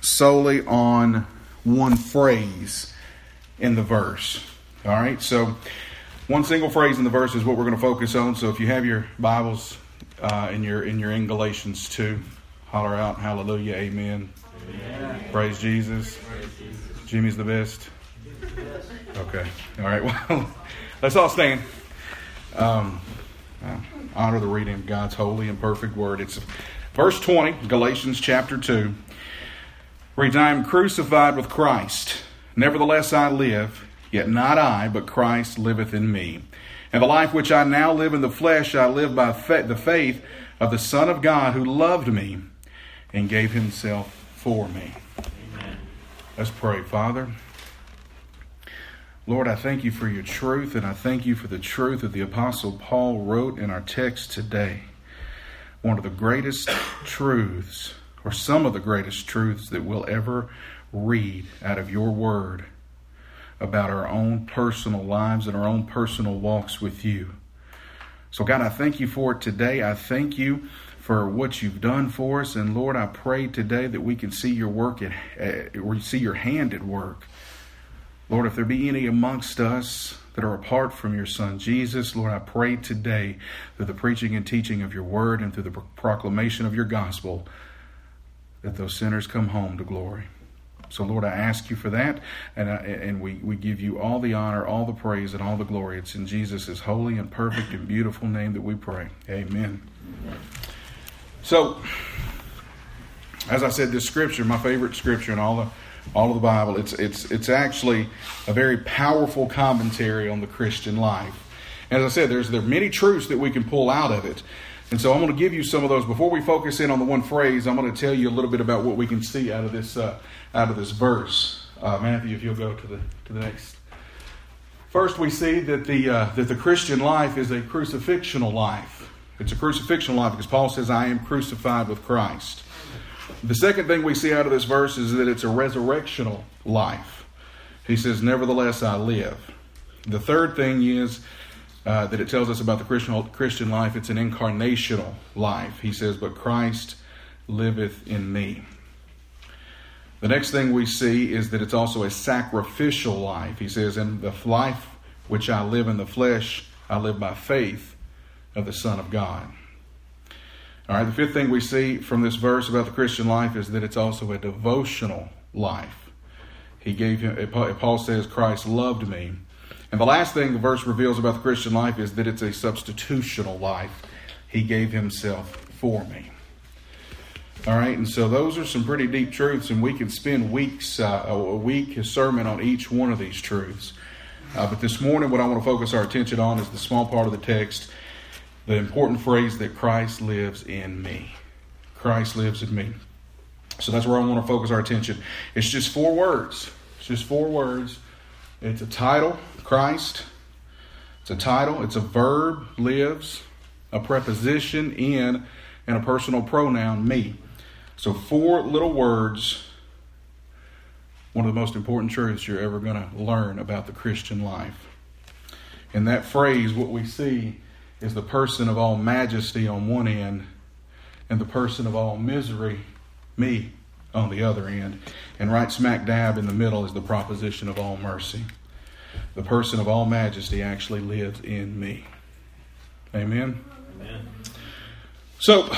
solely on one phrase in the verse. All right, so one single phrase in the verse is what we're going to focus on. So if you have your Bibles uh, and you're in your in Galatians two, holler out Hallelujah, Amen. amen. Praise, Jesus. Praise Jesus. Jimmy's the best. Okay. All right. Well, let's all stand. Um, honor the reading of God's holy and perfect word. It's verse 20, Galatians chapter 2 reads, I am crucified with Christ. Nevertheless I live, yet not I, but Christ liveth in me. And the life which I now live in the flesh, I live by the faith of the Son of God who loved me and gave himself for me. Amen. Let's pray, Father. Lord, I thank you for your truth, and I thank you for the truth that the Apostle Paul wrote in our text today. One of the greatest truths or some of the greatest truths that we'll ever read out of your word about our own personal lives and our own personal walks with you. So, God, I thank you for it today. I thank you for what you've done for us. And Lord, I pray today that we can see your work at, or see your hand at work. Lord, if there be any amongst us that are apart from your Son Jesus, Lord, I pray today through the preaching and teaching of your word and through the proclamation of your gospel that those sinners come home to glory. So, Lord, I ask you for that, and, I, and we, we give you all the honor, all the praise, and all the glory. It's in Jesus' holy and perfect and beautiful name that we pray. Amen. So, as I said, this scripture, my favorite scripture in all the all of the Bible, it's it's it's actually a very powerful commentary on the Christian life. As I said, there's there are many truths that we can pull out of it. And so I'm going to give you some of those. Before we focus in on the one phrase, I'm going to tell you a little bit about what we can see out of this uh, out of this verse. Uh, Matthew, if you'll go to the to the next. First, we see that the uh, that the Christian life is a crucifixional life. It's a crucifixional life because Paul says, "I am crucified with Christ." The second thing we see out of this verse is that it's a resurrectional life. He says, "Nevertheless, I live." The third thing is uh, that it tells us about the Christian, Christian life. It's an incarnational life. He says, But Christ liveth in me. The next thing we see is that it's also a sacrificial life. He says, In the life which I live in the flesh, I live by faith of the Son of God. All right, the fifth thing we see from this verse about the Christian life is that it's also a devotional life. He gave him, Paul says, Christ loved me and the last thing the verse reveals about the Christian life is that it's a substitutional life. He gave himself for me. All right, and so those are some pretty deep truths, and we can spend weeks, uh, a week, a sermon on each one of these truths. Uh, but this morning, what I want to focus our attention on is the small part of the text, the important phrase that Christ lives in me. Christ lives in me. So that's where I want to focus our attention. It's just four words. It's just four words. It's a title, Christ. It's a title, it's a verb, lives, a preposition, in, and a personal pronoun, me. So, four little words, one of the most important truths you're ever going to learn about the Christian life. In that phrase, what we see is the person of all majesty on one end and the person of all misery, me, on the other end. And right smack dab in the middle is the proposition of all mercy the person of all majesty actually lives in me. Amen? Amen. So,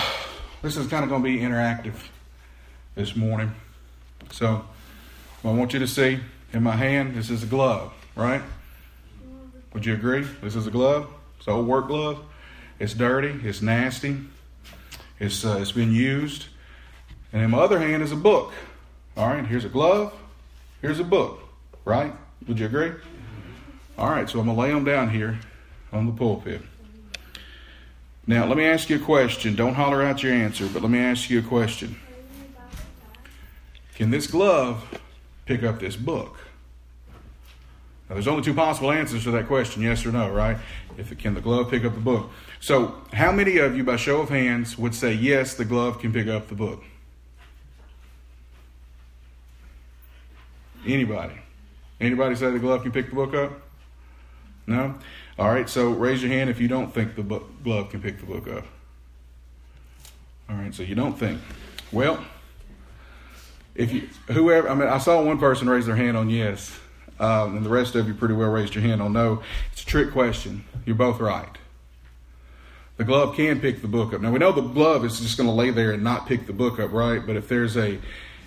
this is kind of going to be interactive this morning. So, I want you to see in my hand, this is a glove, right? Would you agree? This is a glove. It's an old work glove. It's dirty. It's nasty. It's, uh, it's been used. And in my other hand is a book. All right, here's a glove. Here's a book, right? Would you agree? All right, so I'm going to lay them down here on the pulpit. Now, let me ask you a question. Don't holler out your answer, but let me ask you a question. Can this glove pick up this book? Now, there's only two possible answers to that question yes or no, right? If it, can the glove pick up the book? So, how many of you, by show of hands, would say yes, the glove can pick up the book? Anybody? Anybody say the glove can pick the book up? No? All right, so raise your hand if you don't think the book, glove can pick the book up. All right, so you don't think. Well, if you whoever I mean I saw one person raise their hand on yes, um, and the rest of you pretty well raised your hand on no. It's a trick question. You're both right. The glove can pick the book up. Now we know the glove is just going to lay there and not pick the book up, right? But if there's a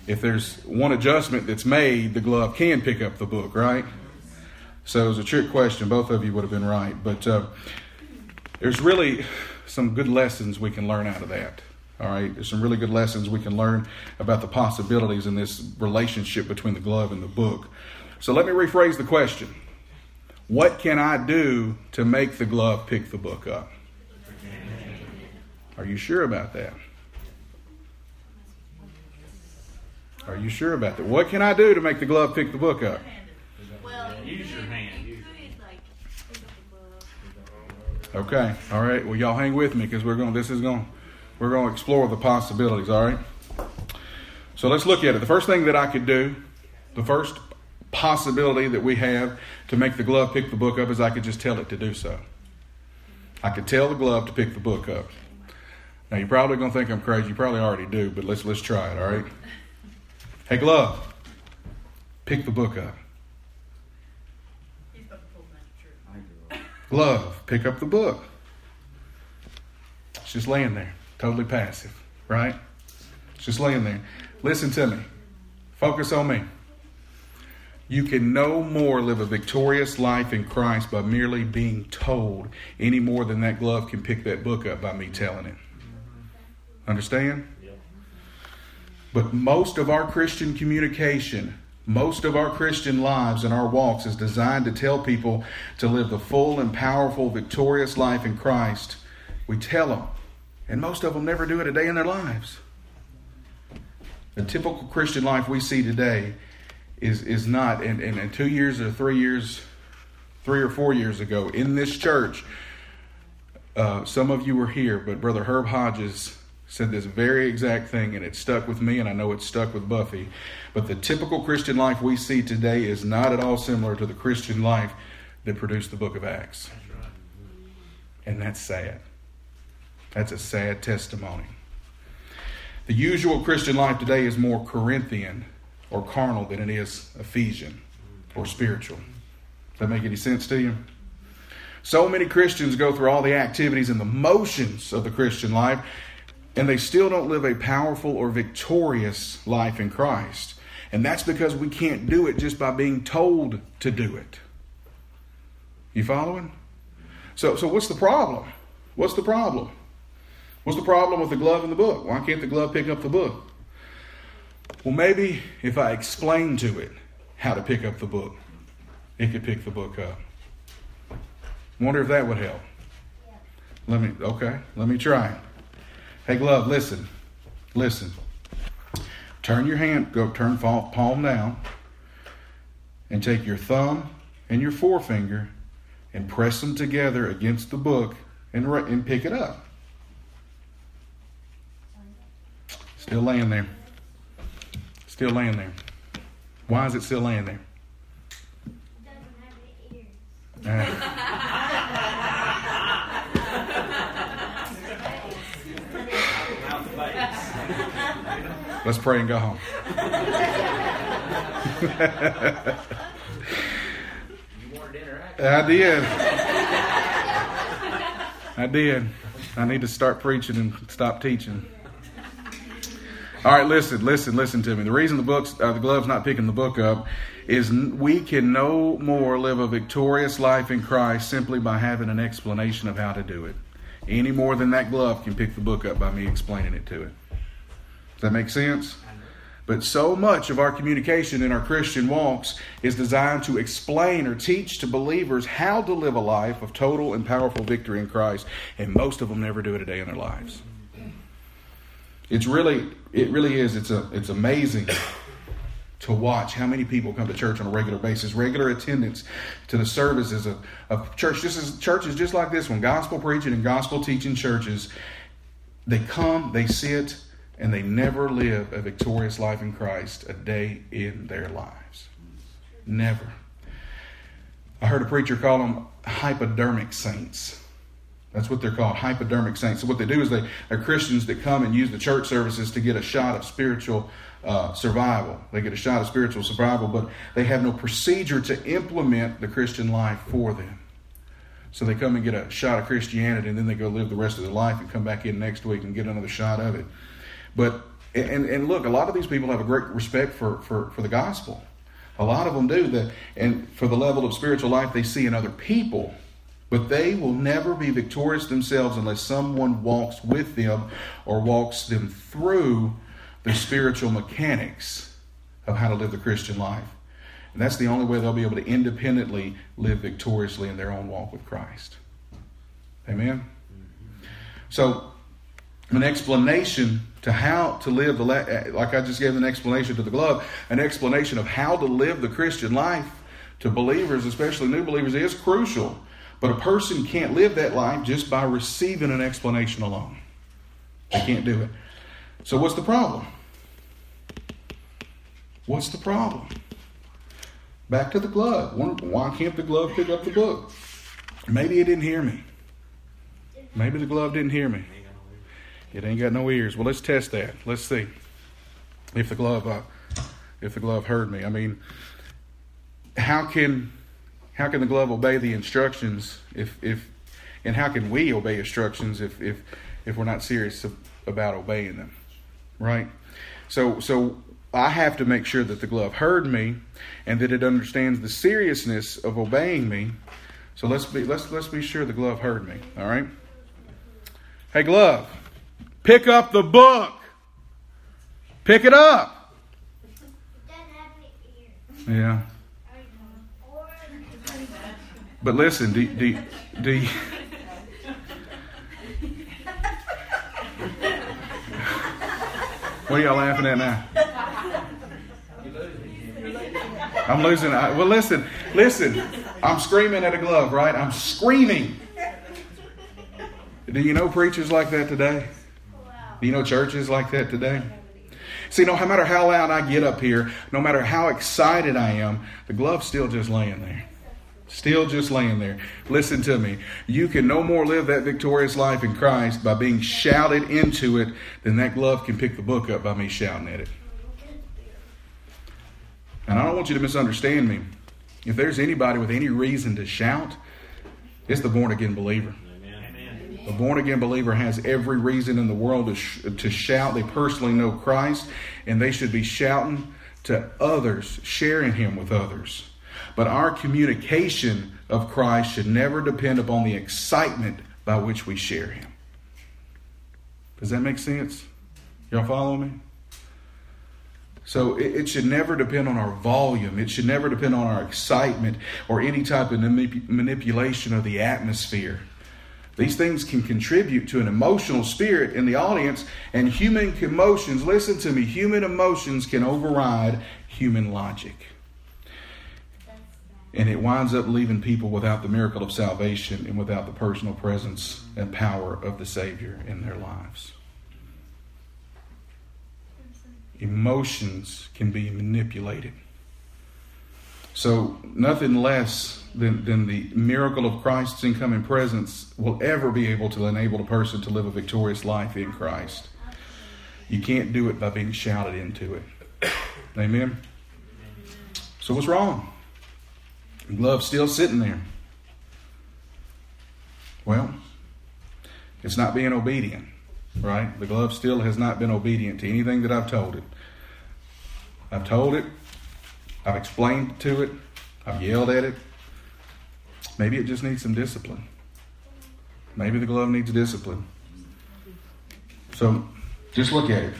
if there's one adjustment that's made, the glove can pick up the book, right? So it was a trick question. Both of you would have been right, but uh, there's really some good lessons we can learn out of that. All right, there's some really good lessons we can learn about the possibilities in this relationship between the glove and the book. So let me rephrase the question What can I do to make the glove pick the book up? Are you sure about that? Are you sure about that? What can I do to make the glove pick the book up? Well, use your hand. Okay. All right. Well, y'all hang with me because we're going. This is going. We're going to explore the possibilities. All right. So let's look at it. The first thing that I could do, the first possibility that we have to make the glove pick the book up is I could just tell it to do so. I could tell the glove to pick the book up. Now you're probably going to think I'm crazy. You probably already do, but let's let's try it. All right. Hey, glove, pick the book up. Glove, pick up the book. It's just laying there, totally passive, right? It's just laying there. Listen to me. Focus on me. You can no more live a victorious life in Christ by merely being told any more than that glove can pick that book up by me telling it. Understand? But most of our Christian communication most of our Christian lives and our walks is designed to tell people to live the full and powerful, victorious life in Christ. We tell them, and most of them never do it a day in their lives. The typical Christian life we see today is, is not, and, and, and two years or three years, three or four years ago in this church, uh, some of you were here, but Brother Herb Hodges said this very exact thing, and it stuck with me, and I know it stuck with Buffy. But the typical Christian life we see today is not at all similar to the Christian life that produced the book of Acts. And that's sad. That's a sad testimony. The usual Christian life today is more Corinthian or carnal than it is Ephesian or spiritual. Does that make any sense to you? So many Christians go through all the activities and the motions of the Christian life, and they still don't live a powerful or victorious life in Christ. And that's because we can't do it just by being told to do it. You following? So, so what's the problem? What's the problem? What's the problem with the glove and the book? Why can't the glove pick up the book? Well, maybe if I explain to it how to pick up the book, it could pick the book up. Wonder if that would help. Let me, okay, let me try it. Hey, glove, listen. Listen. Turn your hand, go turn palm down, and take your thumb and your forefinger and press them together against the book and, and pick it up. Still laying there. Still laying there. Why is it still laying there? It doesn't have ears. Let's pray and go home. I did. I did. I need to start preaching and stop teaching. All right, listen, listen, listen to me. The reason the books, uh, the glove's not picking the book up, is we can no more live a victorious life in Christ simply by having an explanation of how to do it. Any more than that glove can pick the book up by me explaining it to it. Does that make sense? But so much of our communication in our Christian walks is designed to explain or teach to believers how to live a life of total and powerful victory in Christ, and most of them never do it a day in their lives. It's really, it really is. It's a, it's amazing to watch how many people come to church on a regular basis, regular attendance to the services of, of church. This is churches just like this one, gospel preaching and gospel teaching churches. They come, they sit, and they never live a victorious life in Christ a day in their lives. Never. I heard a preacher call them hypodermic saints. That's what they're called, hypodermic saints. So what they do is they are Christians that come and use the church services to get a shot of spiritual uh, survival. They get a shot of spiritual survival, but they have no procedure to implement the Christian life for them. So they come and get a shot of Christianity, and then they go live the rest of their life and come back in next week and get another shot of it. But and and look, a lot of these people have a great respect for for, for the gospel. A lot of them do that, and for the level of spiritual life they see in other people. But they will never be victorious themselves unless someone walks with them or walks them through the spiritual mechanics of how to live the Christian life. And that's the only way they'll be able to independently live victoriously in their own walk with Christ. Amen? So, an explanation to how to live the, eh, like I just gave an explanation to the glove, an explanation of how to live the Christian life to believers, especially new believers, is crucial. But a person can't live that life just by receiving an explanation alone. They can't do it. So, what's the problem? What's the problem? Back to the glove. Why can't the glove pick up the book? Maybe it didn't hear me. Maybe the glove didn't hear me. It ain't got no ears. Well, let's test that. Let's see if the glove uh, if the glove heard me. I mean, how can how can the glove obey the instructions if if and how can we obey instructions if if if we're not serious about obeying them, right? So so I have to make sure that the glove heard me and that it understands the seriousness of obeying me. So let's be let's let's be sure the glove heard me. All right. Hey glove, pick up the book. Pick it up. Yeah. But listen, do, do, do, What are y'all laughing at now? I'm losing. I, well, listen, listen. I'm screaming at a glove, right? I'm screaming. Do you know preachers like that today? Do you know churches like that today? See, no matter how loud I get up here, no matter how excited I am, the glove's still just laying there. Still just laying there. Listen to me. You can no more live that victorious life in Christ by being shouted into it than that glove can pick the book up by me shouting at it. And I don't want you to misunderstand me. If there's anybody with any reason to shout, it's the born again believer. The born again believer has every reason in the world to, sh- to shout. They personally know Christ, and they should be shouting to others, sharing Him with others. But our communication of Christ should never depend upon the excitement by which we share Him. Does that make sense? Y'all follow me? So it, it, should never depend on our volume. It should never depend on our excitement or any type of manipulation of the atmosphere. These things can contribute to an emotional spirit in the audience, and human emotions, listen to me, human emotions can override human logic. And it winds up leaving people without the miracle of salvation and without the personal presence and power of the Savior in their lives. emotions can be manipulated. So, nothing less than, than the miracle of Christ's incoming presence will ever be able to enable a person to live a victorious life in Christ. You can't do it by being shouted into it. Amen? So, what's wrong? Love's still sitting there. Well, it's not being obedient right? The glove still has not been obedient to anything that I've told it. I've told it, I've explained to it, I've yelled at it. Maybe it just needs some discipline. Maybe the glove needs discipline. So just look at it.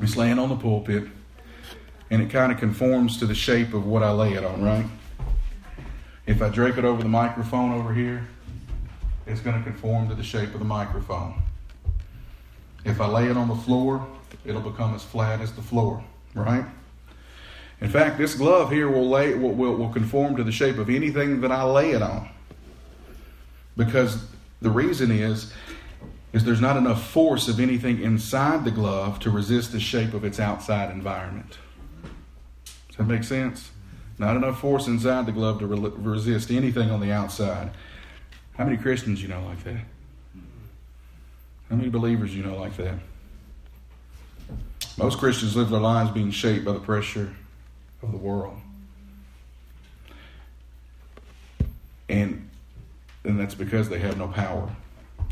It's laying on the pulpit, and it kind of conforms to the shape of what I lay it on, right? If I drape it over the microphone over here, it's going to conform to the shape of the microphone. If I lay it on the floor, it'll become as flat as the floor, right? In fact, this glove here will, lay, will, will, will conform to the shape of anything that I lay it on. Because the reason is, is there's not enough force of anything inside the glove to resist the shape of its outside environment. Does that make sense? Not enough force inside the glove to re- resist anything on the outside. How many Christians you know like that? How many believers you know like that? Most Christians live their lives being shaped by the pressure of the world. And, and that's because they have no power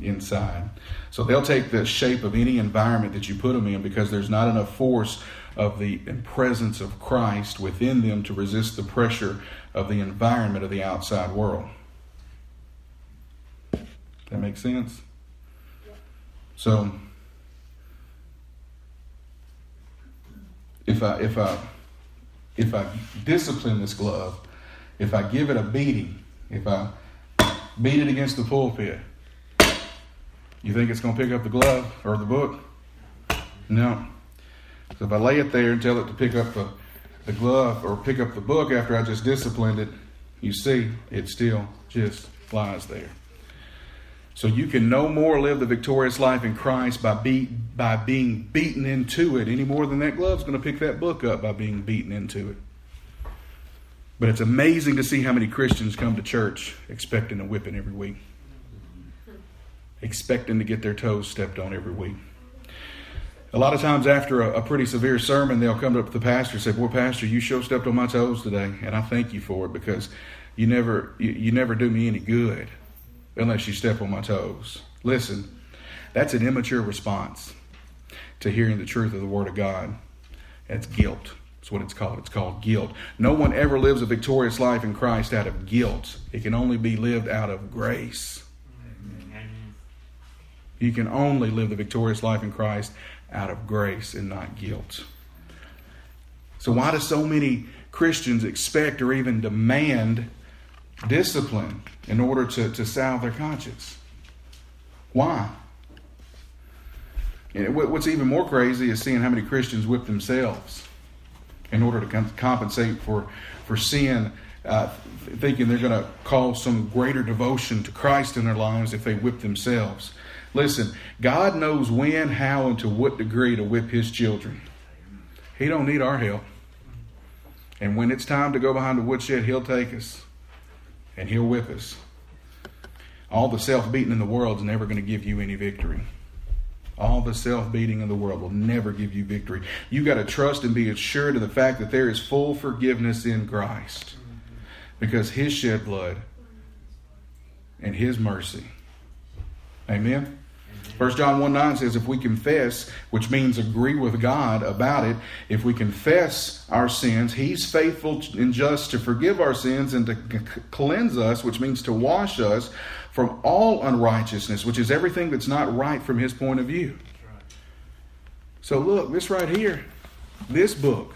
inside. So they'll take the shape of any environment that you put them in because there's not enough force of the presence of Christ within them to resist the pressure of the environment of the outside world. That makes sense? So if I if I if I discipline this glove, if I give it a beating, if I beat it against the pulpit, you think it's going to pick up the glove or the book? No. So if I lay it there and tell it to pick up the, the glove or pick up the book after I just disciplined it, you see, it still just lies there. So you can no more live the victorious life in Christ by, be, by being beaten into it any more than that glove's going to pick that book up by being beaten into it. But it's amazing to see how many Christians come to church expecting a whipping every week, expecting to get their toes stepped on every week. A lot of times after a, a pretty severe sermon, they'll come up to the pastor and say, Boy, Pastor, you sure stepped on my toes today. And I thank you for it because you never, you, you never do me any good unless you step on my toes. Listen, that's an immature response to hearing the truth of the Word of God. That's guilt. That's what it's called. It's called guilt. No one ever lives a victorious life in Christ out of guilt. It can only be lived out of grace. You can only live the victorious life in Christ out of grace and not guilt. So, why do so many Christians expect or even demand discipline in order to, to salve their conscience. Why? And what's even more crazy is seeing how many Christians whip themselves in order to compensate for, for sin, uh, thinking they're going to cause some greater devotion to Christ in their lives if they whip themselves. Listen, God knows when, how, and to what degree to whip His children. He don't need our help. And when it's time to go behind the woodshed, He'll take us and He'll whip us. All the self beating in the world is never going to give you any victory. All the self beating in the world will never give you victory. You got to trust and be assured of the fact that there is full forgiveness in Christ because His shed blood and His mercy. Amen. 1 John 1 9 says, If we confess, which means agree with God about it, if we confess our sins, He's faithful and just to forgive our sins and to cleanse us, which means to wash us from all unrighteousness, which is everything that's not right from His point of view. So, look, this right here, this book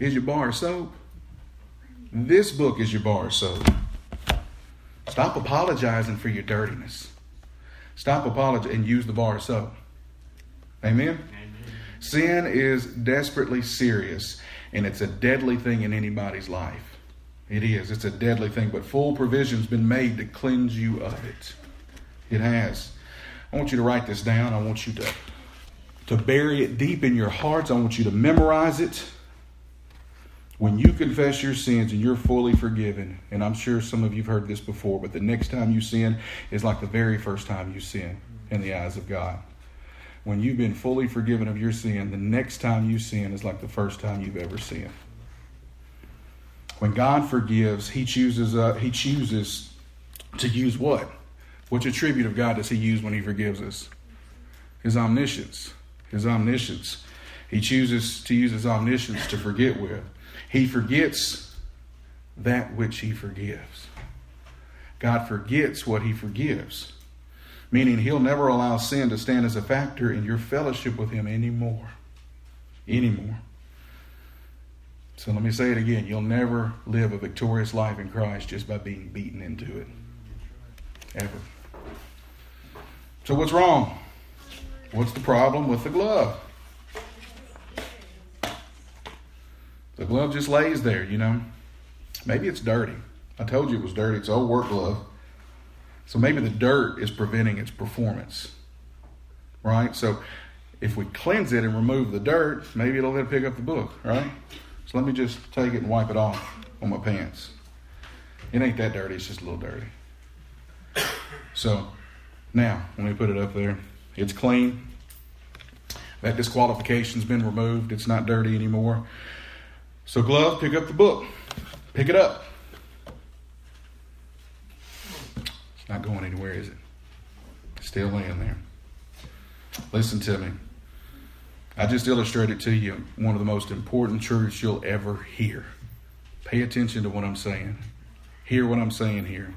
is your bar of soap. This book is your bar of soap. Stop apologizing for your dirtiness. Stop apologizing and use the bar of soap. Amen? Amen? Sin is desperately serious, and it's a deadly thing in anybody's life. It is. It's a deadly thing, but full provision's been made to cleanse you of it. It has. I want you to write this down. I want you to, to bury it deep in your hearts. I want you to memorize it. When you confess your sins and you're fully forgiven, and I'm sure some of you've heard this before, but the next time you sin is like the very first time you sin in the eyes of God. When you've been fully forgiven of your sin, the next time you sin is like the first time you've ever sinned. When God forgives, He chooses. Uh, he chooses to use what? Which attribute of God does He use when He forgives us? His omniscience. His omniscience. He chooses to use His omniscience to forget with. He forgets that which he forgives. God forgets what he forgives, meaning he'll never allow sin to stand as a factor in your fellowship with him anymore. Anymore. So let me say it again. You'll never live a victorious life in Christ just by being beaten into it. Ever. So what's wrong? What's the problem with the glove? The glove just lays there, you know. Maybe it's dirty. I told you it was dirty. It's old work glove. So maybe the dirt is preventing its performance. Right? So if we cleanse it and remove the dirt, maybe it'll it pick up the book, right? So let me just take it and wipe it off on my pants. It ain't that dirty, it's just a little dirty. So now, let me put it up there. It's clean. That disqualification's been removed. It's not dirty anymore. So, glove, pick up the book. Pick it up. It's not going anywhere, is it? Still laying there. Listen to me. I just illustrated to you one of the most important truths you'll ever hear. Pay attention to what I'm saying. Hear what I'm saying here.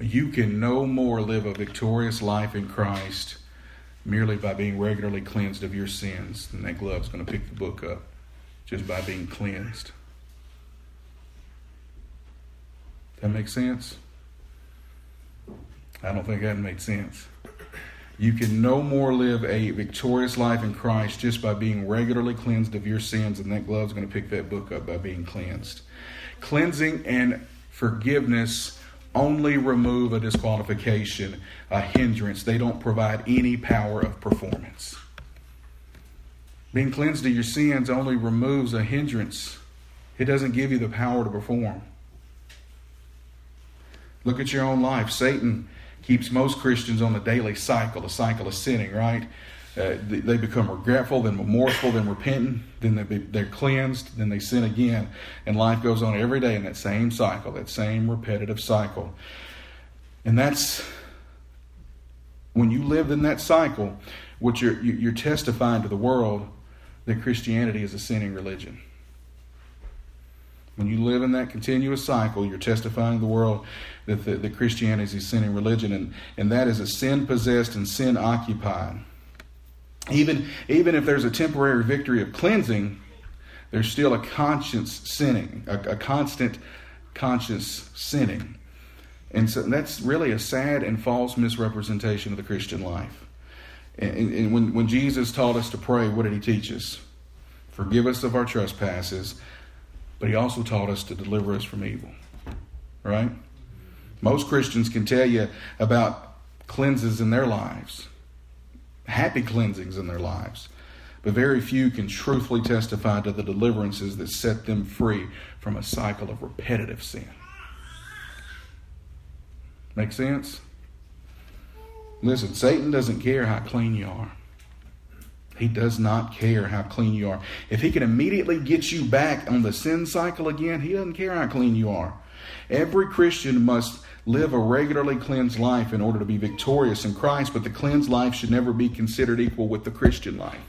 You can no more live a victorious life in Christ merely by being regularly cleansed of your sins. than that glove's going to pick the book up just by being cleansed. That makes sense? I don't think that made sense. You can no more live a victorious life in Christ just by being regularly cleansed of your sins, and that glove's going to pick that book up by being cleansed. Cleansing and forgiveness only remove a disqualification, a hindrance. They don't provide any power of performance. Being cleansed of your sins only removes a hindrance, it doesn't give you the power to perform. Look at your own life. Satan keeps most Christians on the daily cycle, a cycle of sinning, right? Uh, they become regretful, then remorseful, then repentant, then they be, they're cleansed, then they sin again. And life goes on every day in that same cycle, that same repetitive cycle. And that's when you live in that cycle, what you're, you're testifying to the world that Christianity is a sinning religion. When you live in that continuous cycle, you're testifying to the world that, the, that Christianity is a sinning religion, and, and that is a sin possessed and sin occupied even, even if there's a temporary victory of cleansing, there's still a conscience sinning, a, a constant conscious sinning. And so that's really a sad and false misrepresentation of the Christian life. And, and when, when Jesus taught us to pray, what did he teach us? Forgive us of our trespasses, but he also taught us to deliver us from evil. Right? Most Christians can tell you about cleanses in their lives happy cleansings in their lives. But very few can truthfully testify to the deliverances that set them free from a cycle of repetitive sin. Make sense? Listen, Satan doesn't care how clean you are. He does not care how clean you are. If he can immediately get you back on the sin cycle again, he doesn't care how clean you are. Every Christian must live a regularly cleansed life in order to be victorious in Christ, but the cleansed life should never be considered equal with the Christian life.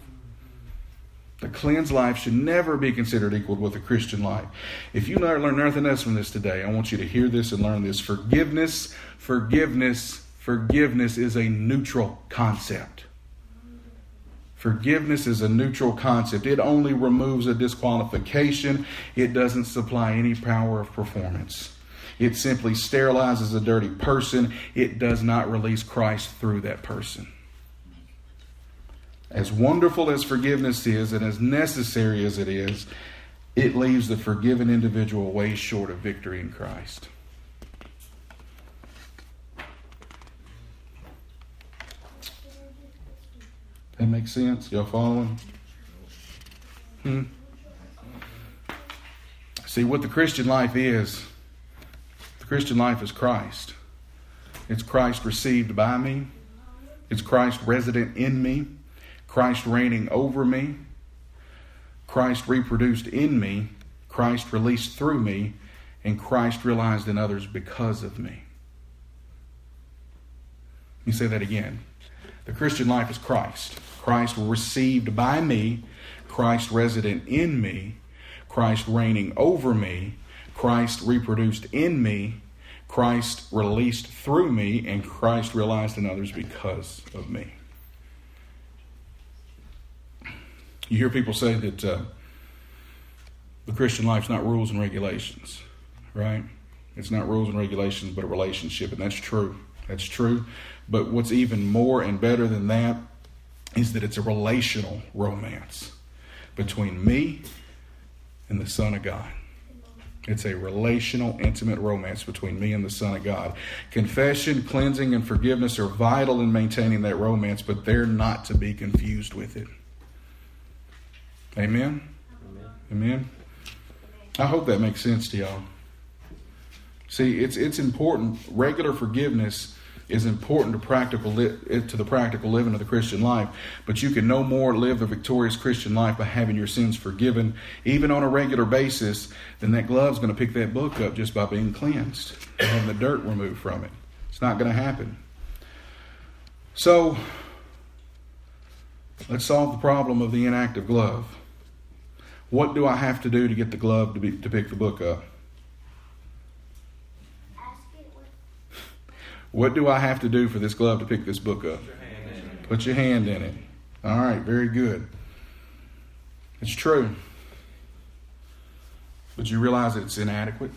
The cleansed life should never be considered equal with the Christian life. If you learn nothing else from this today, I want you to hear this and learn this. Forgiveness, forgiveness, forgiveness is a neutral concept. Forgiveness is a neutral concept. It only removes a disqualification. It doesn't supply any power of performance. It simply sterilizes a dirty person. It does not release Christ through that person. As wonderful as forgiveness is and as necessary as it is, it leaves the forgiven individual way short of victory in Christ. That makes sense? Y'all following? Hmm? See, what the Christian life is the Christian life is Christ. It's Christ received by me, it's Christ resident in me, Christ reigning over me, Christ reproduced in me, Christ released through me, and Christ realized in others because of me. Let me say that again. The Christian life is Christ. Christ received by me, Christ resident in me, Christ reigning over me, Christ reproduced in me, Christ released through me, and Christ realized in others because of me. You hear people say that uh, the Christian life's not rules and regulations, right? It's not rules and regulations, but a relationship, and that's true. That's true. But what's even more and better than that is that it's a relational romance between me and the Son of God. It's a relational, intimate romance between me and the Son of God. Confession, cleansing, and forgiveness are vital in maintaining that romance, but they're not to be confused with it. Amen? Amen. Amen. I hope that makes sense to y'all. See, it's it's important. Regular forgiveness is important to practical li- eh, to the practical living of the Christian life, but you can no more live the victorious Christian life by having your sins forgiven, even on a regular basis, than that glove's going to pick that book up just by being cleansed and having the dirt removed from it. It's not going to happen. So, let's solve the problem of the inactive glove. What do I have to do to get the glove to, be, to pick the book up? What do I have to do for this glove to pick this book up? Put your hand in it. All right, very good. It's true. But you realize that it's inadequate?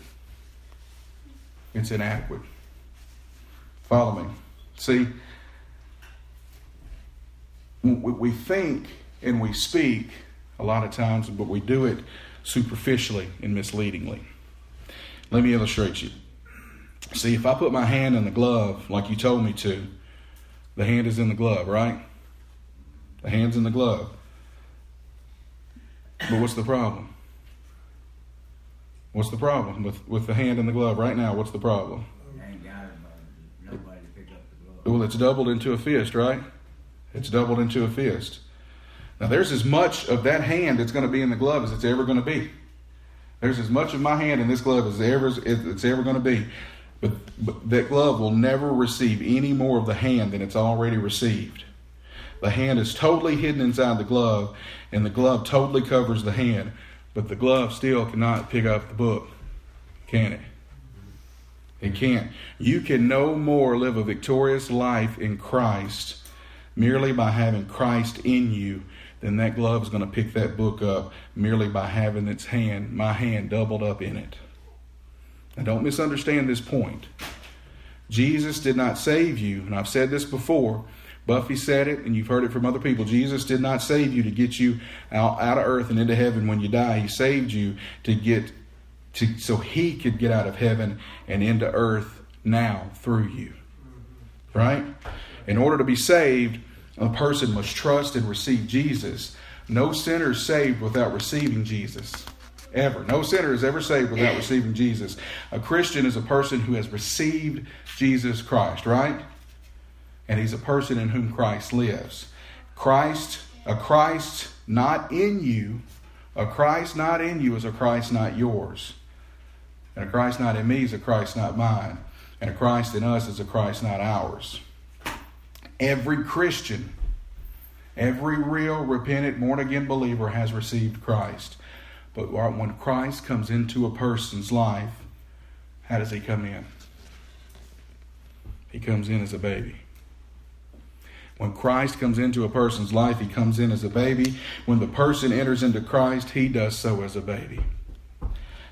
It's inadequate. Follow me. See, we think and we speak a lot of times, but we do it superficially and misleadingly. Let me illustrate you. See, if I put my hand in the glove like you told me to, the hand is in the glove, right? The hand's in the glove. But what's the problem? What's the problem with, with the hand in the glove right now? What's the problem? Well, it's doubled into a fist, right? It's doubled into a fist. Now, there's as much of that hand that's going to be in the glove as it's ever going to be. There's as much of my hand in this glove as ever it's ever going to be. But, but that glove will never receive any more of the hand than it's already received. The hand is totally hidden inside the glove, and the glove totally covers the hand. But the glove still cannot pick up the book, can it? It can't. You can no more live a victorious life in Christ merely by having Christ in you than that glove is going to pick that book up merely by having its hand, my hand, doubled up in it. Now, don't misunderstand this point. Jesus did not save you, and I've said this before. Buffy said it, and you've heard it from other people. Jesus did not save you to get you out, out of earth and into heaven when you die. He saved you to get to so he could get out of heaven and into earth now through you. Right? In order to be saved, a person must trust and receive Jesus. No sinner is saved without receiving Jesus. Ever. No sinner is ever saved without receiving Jesus. A Christian is a person who has received Jesus Christ, right? And he's a person in whom Christ lives. Christ, a Christ not in you, a Christ not in you is a Christ not yours. And a Christ not in me is a Christ not mine. And a Christ in us is a Christ not ours. Every Christian, every real, repentant, born again believer has received Christ. But when Christ comes into a person's life, how does he come in? He comes in as a baby. When Christ comes into a person's life, he comes in as a baby. When the person enters into Christ, he does so as a baby.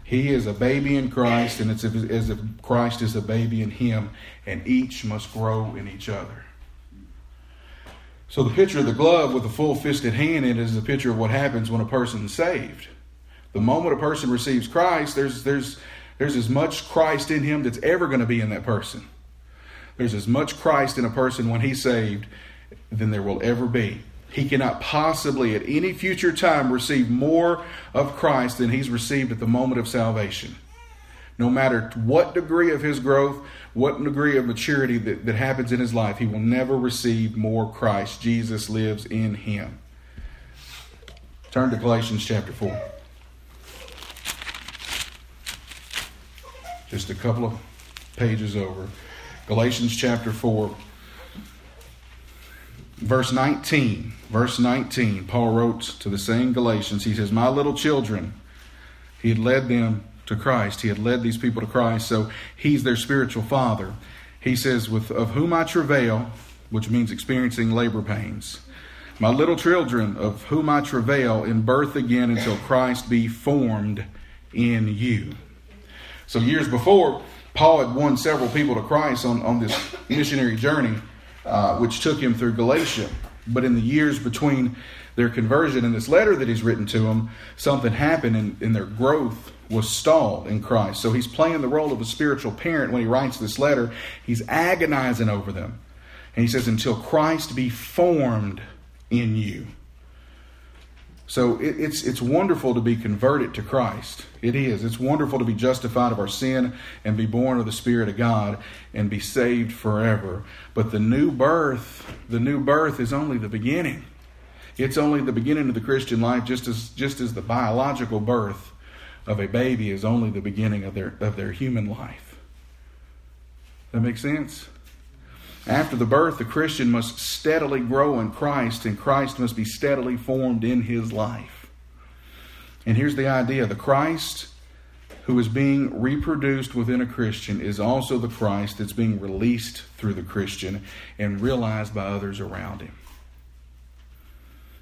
He is a baby in Christ, and it's as if Christ is a baby in him, and each must grow in each other. So the picture of the glove with the full fisted hand in it is the picture of what happens when a person is saved. The moment a person receives Christ, there's, there's, there's as much Christ in him that's ever going to be in that person. There's as much Christ in a person when he's saved than there will ever be. He cannot possibly at any future time receive more of Christ than he's received at the moment of salvation. No matter what degree of his growth, what degree of maturity that, that happens in his life, he will never receive more Christ. Jesus lives in him. Turn to Galatians chapter 4. Just a couple of pages over. Galatians chapter 4, verse 19. Verse 19, Paul wrote to the same Galatians, he says, My little children, he had led them to Christ. He had led these people to Christ, so he's their spiritual father. He says, With of whom I travail, which means experiencing labor pains. My little children, of whom I travail in birth again until Christ be formed in you. So years before, Paul had won several people to Christ on, on this missionary journey, uh, which took him through Galatia. But in the years between their conversion and this letter that he's written to them, something happened and, and their growth was stalled in Christ. So he's playing the role of a spiritual parent when he writes this letter. He's agonizing over them. And he says, Until Christ be formed in you. So it, it's it's wonderful to be converted to Christ. It is. It's wonderful to be justified of our sin and be born of the Spirit of God and be saved forever. But the new birth, the new birth is only the beginning. It's only the beginning of the Christian life, just as just as the biological birth of a baby is only the beginning of their of their human life. That makes sense? After the birth, the Christian must steadily grow in Christ, and Christ must be steadily formed in his life. And here's the idea the Christ who is being reproduced within a Christian is also the Christ that's being released through the Christian and realized by others around him.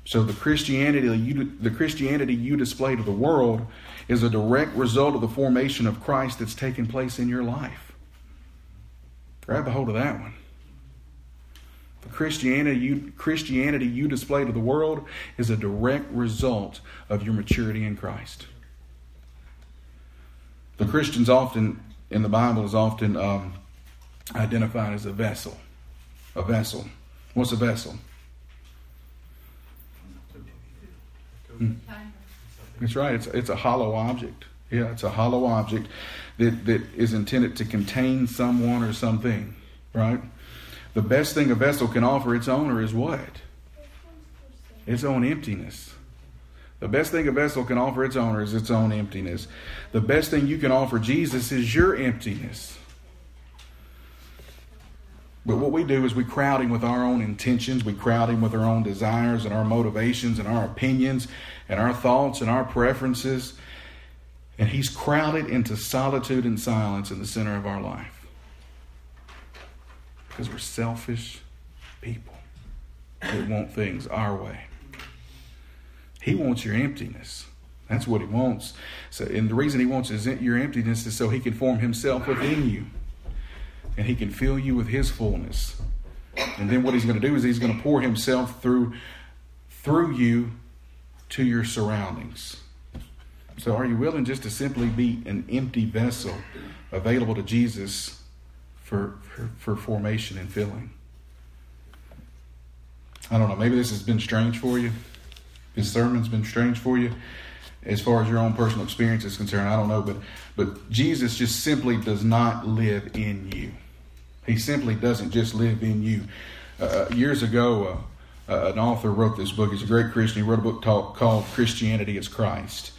So the Christianity you, the Christianity you display to the world is a direct result of the formation of Christ that's taken place in your life. Grab a hold of that one. The Christianity you, Christianity you display to the world is a direct result of your maturity in Christ. The Christians often, in the Bible, is often um, identified as a vessel. A vessel. What's a vessel? Hmm. That's right. It's, it's a hollow object. Yeah, it's a hollow object that, that is intended to contain someone or something, right? The best thing a vessel can offer its owner is what? Its own emptiness. The best thing a vessel can offer its owner is its own emptiness. The best thing you can offer Jesus is your emptiness. But what we do is we crowd him with our own intentions, we crowd him with our own desires and our motivations and our opinions and our thoughts and our preferences. And he's crowded into solitude and silence in the center of our life. Because we're selfish people that want things our way. He wants your emptiness. That's what he wants. So, and the reason he wants is your emptiness is so he can form himself within you, and he can fill you with his fullness. And then what he's going to do is he's going to pour himself through through you to your surroundings. So, are you willing just to simply be an empty vessel available to Jesus for, for, for formation and filling. I don't know, maybe this has been strange for you. This sermon's been strange for you as far as your own personal experience is concerned. I don't know, but but Jesus just simply does not live in you. He simply doesn't just live in you. Uh, years ago, uh, uh, an author wrote this book. He's a great Christian. He wrote a book talk, called Christianity is Christ.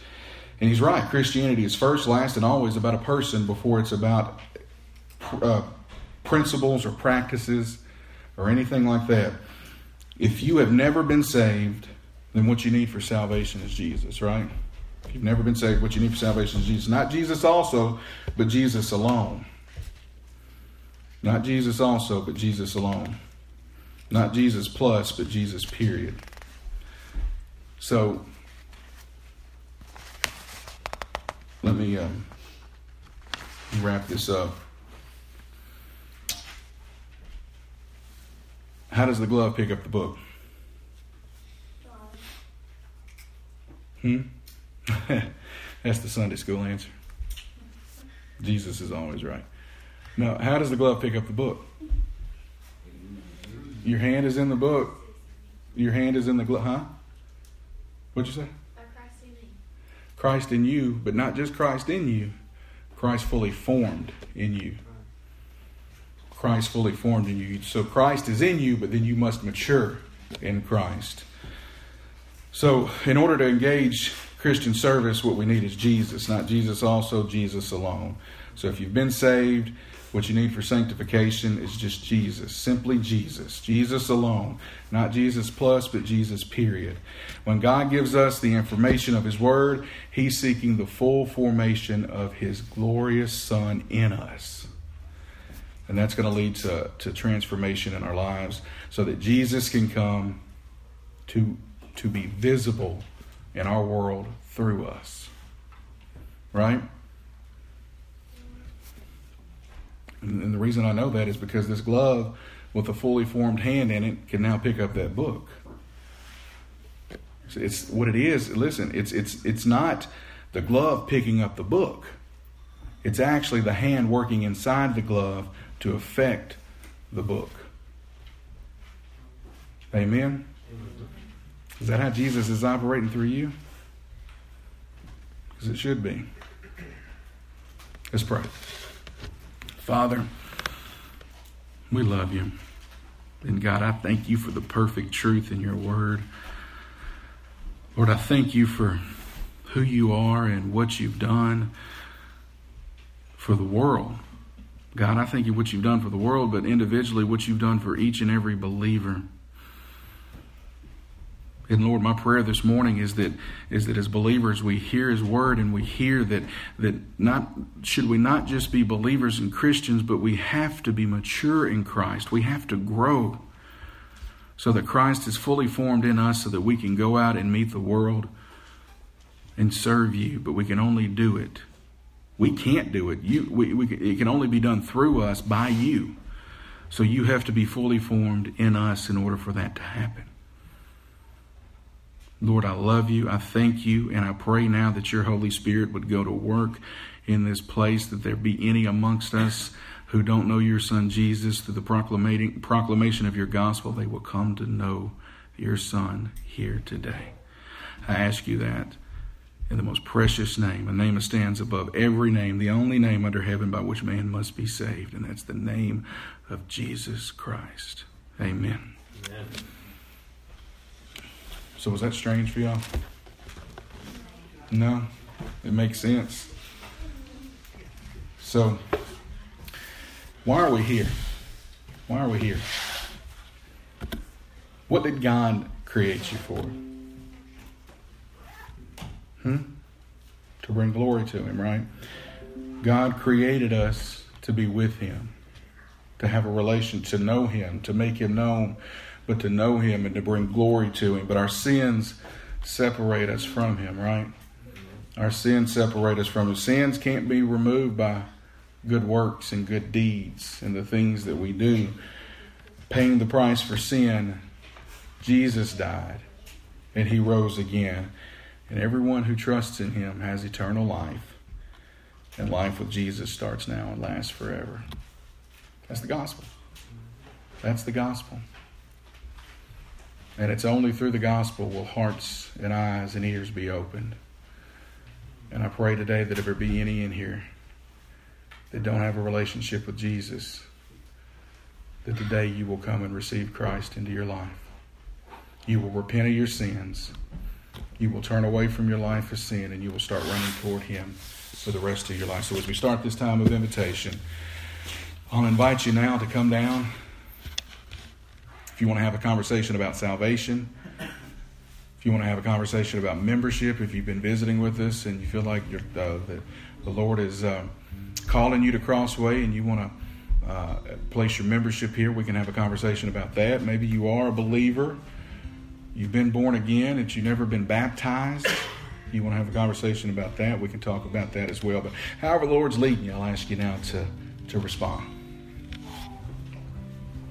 And he's right. Christianity is first, last, and always about a person before it's about uh, principles or practices or anything like that. If you have never been saved, then what you need for salvation is Jesus, right? If you've never been saved, what you need for salvation is Jesus. Not Jesus also, but Jesus alone. Not Jesus also, but Jesus alone. Not Jesus plus, but Jesus period. So, let me um, wrap this up. How does the glove pick up the book? Hmm? That's the Sunday school answer. Jesus is always right. Now, how does the glove pick up the book? Your hand is in the book. Your hand is in the glove. Huh? What'd you say? Christ in. Christ in you, but not just Christ in you. Christ fully formed in you. Christ fully formed in you. So Christ is in you, but then you must mature in Christ. So, in order to engage Christian service, what we need is Jesus, not Jesus also, Jesus alone. So, if you've been saved, what you need for sanctification is just Jesus, simply Jesus, Jesus alone, not Jesus plus, but Jesus period. When God gives us the information of His Word, He's seeking the full formation of His glorious Son in us. And that's going to lead to, to transformation in our lives so that Jesus can come to, to be visible in our world through us. Right? And, the reason I know that is because this glove with a fully formed hand in it can now pick up that book. It's what it is. Listen, it's it's it's not the glove picking up the book. It's actually the hand working inside the glove to affect the book. Amen? Is that how Jesus is operating through you? Because it should be. Let's pray. Father, we love you. And God, I thank you for the perfect truth in your word. Lord, I thank you for who you are and what you've done for the world. God, I thank you what you've done for the world, but individually what you've done for each and every believer. And Lord, my prayer this morning is that is that as believers we hear His word and we hear that that not should we not just be believers and Christians, but we have to be mature in Christ. We have to grow so that Christ is fully formed in us, so that we can go out and meet the world and serve You. But we can only do it. We can't do it. You, we, we, it can only be done through us by You. So You have to be fully formed in us in order for that to happen. Lord, I love you. I thank you. And I pray now that your Holy Spirit would go to work in this place, that there be any amongst us who don't know your Son Jesus through the proclamation of your gospel, they will come to know your Son here today. I ask you that in the most precious name, a name that stands above every name, the only name under heaven by which man must be saved, and that's the name of Jesus Christ. Amen. Amen. So was that strange for y'all? No, it makes sense. So, why are we here? Why are we here? What did God create you for? Hmm? To bring glory to Him, right? God created us to be with Him, to have a relation, to know Him, to make Him known, but to know Him and to bring glory to Him. But our sins separate us from Him, right? Our sins separate us from Him. Sins can't be removed by good works and good deeds and the things that we do. Paying the price for sin, Jesus died and He rose again. And everyone who trusts in Him has eternal life. And life with Jesus starts now and lasts forever. That's the gospel. That's the gospel. And it's only through the gospel will hearts and eyes and ears be opened. And I pray today that if there be any in here that don't have a relationship with Jesus, that today you will come and receive Christ into your life. You will repent of your sins. You will turn away from your life of sin and you will start running toward Him for the rest of your life. So as we start this time of invitation, I'll invite you now to come down. If you want to have a conversation about salvation, if you want to have a conversation about membership, if you've been visiting with us and you feel like uh, the, the Lord is uh, calling you to Crossway and you want to uh, place your membership here, we can have a conversation about that. Maybe you are a believer, you've been born again, and you've never been baptized. You want to have a conversation about that, we can talk about that as well. But however the Lord's leading you, I'll ask you now to, to respond.